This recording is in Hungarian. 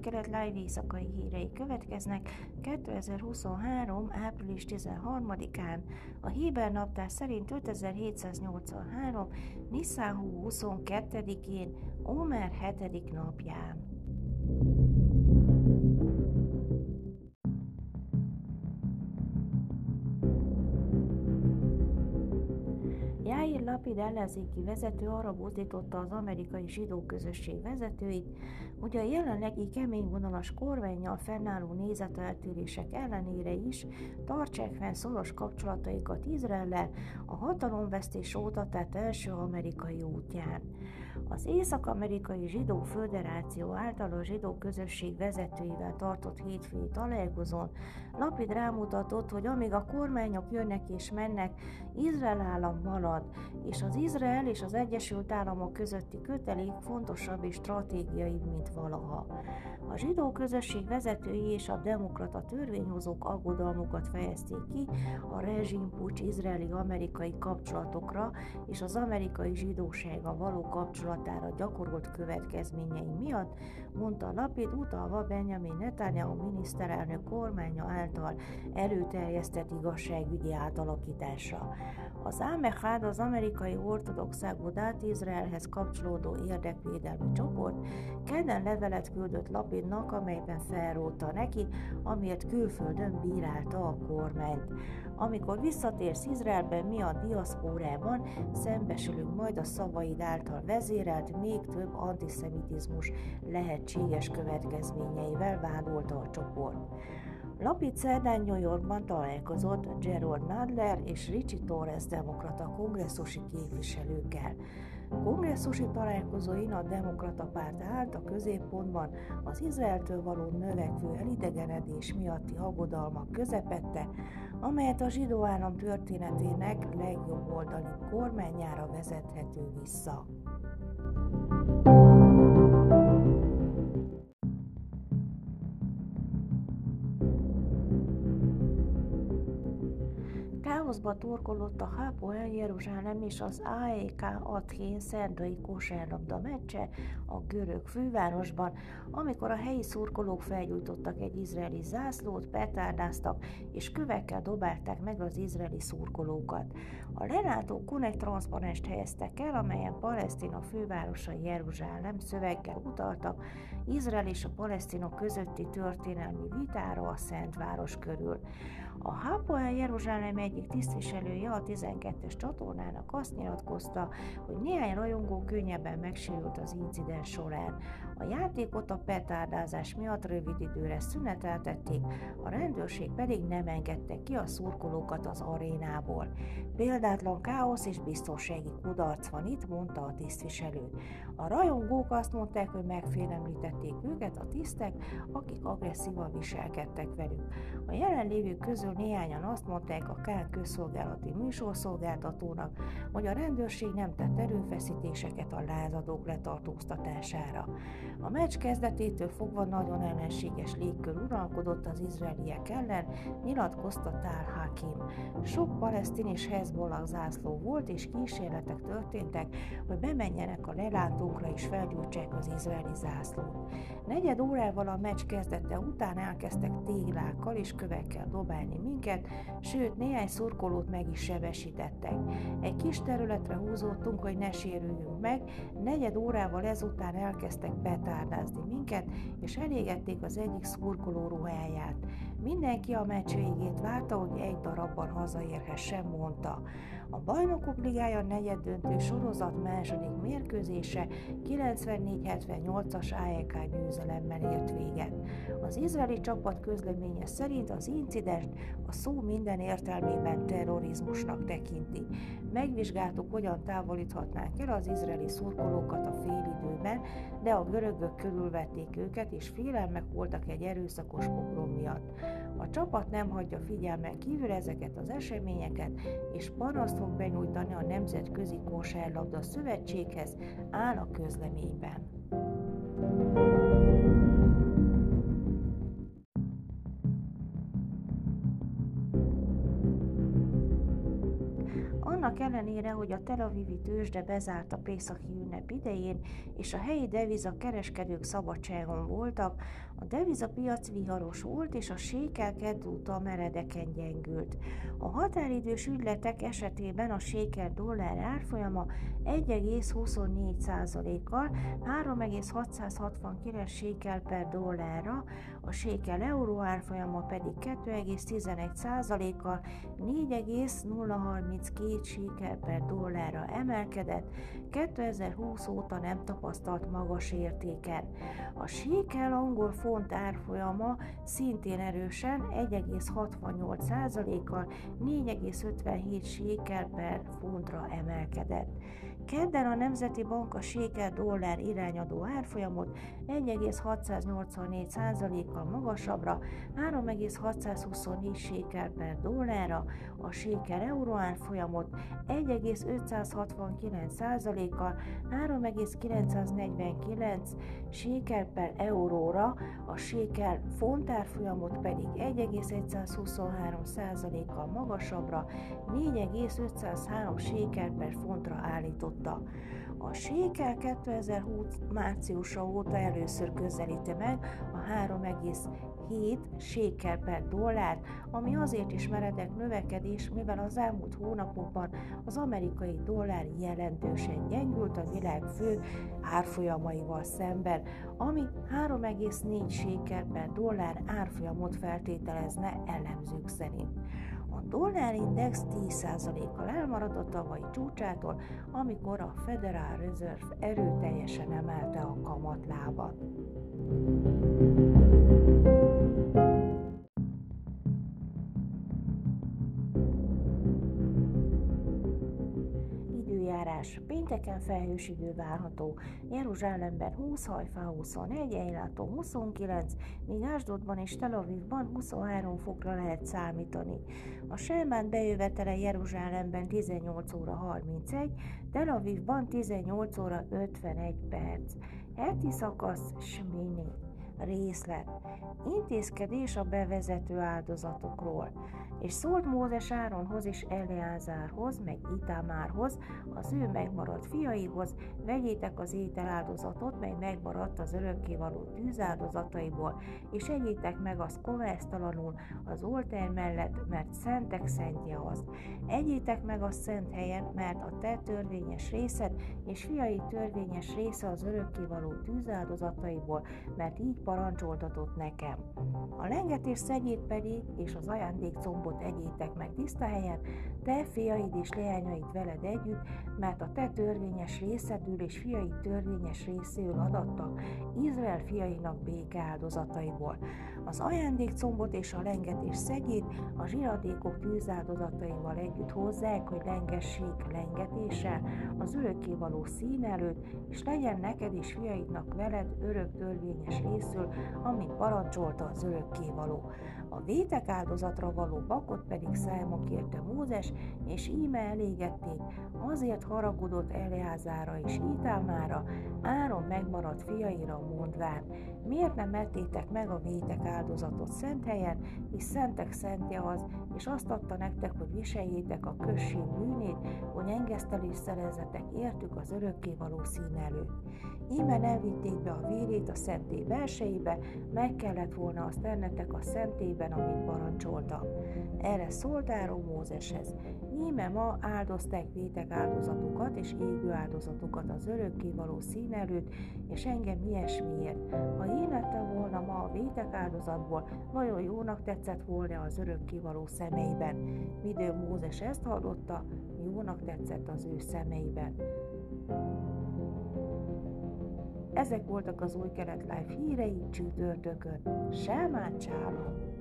kelet live éjszakai hírei következnek 2023. április 13-án. A Héber naptár szerint 5783. Nissan 22-én, Omer 7. napján. Lapid ellenzéki vezető arra buzdította az amerikai zsidó közösség vezetőit, hogy a jelenlegi kemény vonalas kormányjal fennálló nézeteltérések ellenére is tartsák fenn szoros kapcsolataikat Izraellel a hatalomvesztés óta tett első amerikai útján. Az Észak-Amerikai Zsidó Föderáció által a zsidó közösség vezetőivel tartott hétfői találkozón Lapid rámutatott, hogy amíg a kormányok jönnek és mennek, Izrael állam marad, és az Izrael és az Egyesült Államok közötti kötelék fontosabb és stratégiaibb, mint valaha. A zsidó közösség vezetői és a demokrata törvényhozók aggodalmukat fejezték ki a rezsimpucs izraeli-amerikai kapcsolatokra és az amerikai zsidósága való kapcsolatára gyakorolt következményei miatt, mondta Lapid utalva Benjamin Netanyahu miniszterelnök kormánya által előterjesztett igazságügyi átalakításra. Az Ámehád az amerikai ortodox Águdát Izraelhez kapcsolódó érdekvédelmi csoport kedden levelet küldött Lapidnak, amelyben felróta neki, amiért külföldön bírálta a kormányt. Amikor visszatérsz Izraelben, mi a diaszpórában, szembesülünk majd a szavaid által vezérelt még több antiszemitizmus lehetséges következményeivel vádolta a csoport. Lapid szerdán New Yorkban találkozott Gerald Nadler és Richie Torres demokrata kongresszusi képviselőkkel. Kongresszusi találkozóin a demokrata párt állt a középpontban az Izraeltől való növekvő elidegenedés miatti aggodalmak közepette, amelyet a zsidó állam történetének legjobb oldali kormányára vezethető vissza. Káoszba torkolott a Hapoel Jeruzsálem és az AEK Athén szerdai kosárlabda meccse a görög fővárosban, amikor a helyi szurkolók felgyújtottak egy izraeli zászlót, petárdáztak és kövekkel dobálták meg az izraeli szurkolókat. A lelátókon egy transzparenst helyeztek el, amelyen Palesztina fővárosa Jeruzsálem szöveggel utaltak Izrael és a palesztinok közötti történelmi vitára a Szentváros körül. A Hapoel Jeruzsálem egyik tisztviselője a 12-es csatornának azt nyilatkozta, hogy néhány rajongó könnyebben megsérült az incidens során. A játékot a petárdázás miatt rövid időre szüneteltették, a rendőrség pedig nem engedte ki a szurkolókat az arénából. Példátlan káosz és biztonsági kudarc van itt, mondta a tisztviselő. A rajongók azt mondták, hogy megfélemlítették őket a tisztek, akik agresszívan viselkedtek velük. A jelenlévők közül néhányan azt mondták a K közszolgálati műsorszolgáltatónak, hogy a rendőrség nem tett erőfeszítéseket a lázadók letartóztatására. A meccs kezdetétől fogva nagyon ellenséges légkör uralkodott az izraeliek ellen, nyilatkozta Tal Hakim. Sok palesztin és Hezbollah zászló volt, és kísérletek történtek, hogy bemenjenek a lelátókra és felgyújtsák az izraeli zászlót. Negyed órával a meccs kezdete után elkezdtek téglákkal és kövekkel dobálni minket, sőt néhány szurkolót meg is sebesítettek. Egy kis területre húzódtunk, hogy ne sérüljünk meg, negyed órával ezután elkezdtek petárdázni minket, és elégették az egyik szurkoló ruháját. Mindenki a meccs végét várta, hogy egy darabban hazaérhessen, mondta. A Bajnokok Ligája negyeddöntő sorozat második mérkőzése 94-78-as AEK győzelemmel ért véget. Az izraeli csapat közleménye szerint az incidens a szó minden értelmében terrorizmusnak tekinti. Megvizsgáltuk, hogyan távolíthatnánk el az izraeli szurkolókat a félidőben, de a görögök körülvették őket, és félelmek voltak egy erőszakos pogrom miatt. A csapat nem hagyja figyelmen kívül ezeket az eseményeket, és panaszt fog benyújtani a Nemzetközi Kosárlabda Szövetséghez, áll a közleményben. Annak ellenére, hogy a Tel Avivi tőzsde bezárt a Pészaki ünnep idején, és a helyi deviza kereskedők szabadságon voltak, a devizapiac viharos volt, és a sékel kedvúta meredeken gyengült. A határidős ügyletek esetében a sékel dollár árfolyama 1,24%-kal 3,669 sékel per dollárra, a sékel euró árfolyama pedig 2,11%-kal 4,032 sékel per dollárra emelkedett, 2020 óta nem tapasztalt magas értéken. A sékel angol font árfolyama szintén erősen 1,68%-kal 4,57 sékel per fontra emelkedett. Kedden a Nemzeti Bank a sékel dollár irányadó árfolyamot 1,684%-kal magasabbra, 3,624 sékel per dollárra, a sékel euró árfolyamot 1,569%-kal 3,949 sékel per euróra, a sékel fontárfolyamot pedig 1,123%-kal magasabbra, 4,503 sékel per fontra állította. A sékel 2020 márciusa óta először közelíti meg a 3,7 sékel per dollár, ami azért is meredek növekedés, mivel az elmúlt hónapokban az amerikai dollár jelentősen gyengült a világ fő árfolyamaival szemben, ami 3,4 sékel per dollár árfolyamot feltételezne elemzők szerint. Dollárindex 10%-kal elmaradott tavalyi csúcsától, amikor a Federal Reserve erőteljesen emelte a kamatlábat. Pénteken felhős idő várható. Jeruzsálemben 20, Hajfá 21, Ejlátó 29, míg Ásdodban és Tel Avivban 23 fokra lehet számítani. A Selmán bejövetele Jeruzsálemben 18 óra 31, Tel Avivban 18 óra 51 perc. Heti szakasz Smini. Részlet. Intézkedés a bevezető áldozatokról. És szólt Mózes Áronhoz és Eleázárhoz, meg Itámárhoz, az ő megmaradt fiaihoz, vegyétek az étel áldozatot, mely megmaradt az örökkévaló tűzáldozataiból, és egyétek meg az kovásztalanul az oltár mellett, mert szentek szentje az. Egyétek meg a szent helyen, mert a te törvényes részed és fiai törvényes része az örökkévaló tűzáldozataiból, mert így parancsoltatott nekem. A lengetés szegyét pedig és az ajándékcombot egyétek meg tiszta helyen, te fiaid és leányaid veled együtt, mert a te törvényes részedül és fiaid törvényes részéül adattak Izrael fiainak béke áldozataiból. Az ajándékcombot és a lengetés szegyét a zsiradékok tűzáldozataival együtt hozzák, hogy lengessék lengetéssel az örökkévaló szín előtt, és legyen neked és fiaidnak veled örök törvényes részül, amit parancsolta az örökkévaló. A vétek áldozatra való bakot pedig számok kérte Mózes, és íme elégették, azért haragudott Eleázára és Itámára, Áron megmaradt fiaira mondván, miért nem ettétek meg a vétek áldozatot szent helyen, és szentek szentje az, és azt adta nektek, hogy viseljétek a község bűnét, hogy engesztelés szerezzetek értük az örökkévaló szín előtt. Íme elvitték be a vérét a szenté belsejébe, meg kellett volna azt ennetek a szentében, amit parancsoltam. Erre szólt Áron Mózeshez. Íme ma áldozták vétek áldozatukat és égő áldozatukat az örökkévaló szín előtt, és engem ilyesmiért. Ha én lettem volna ma a vétek áldozatból, vajon jónak tetszett volna az örökkévaló szemeiben? Midő Mózes ezt hallotta, jónak tetszett az ő szemeiben. Ezek voltak az új kelet live hírei csütörtökön. Selmát csálom!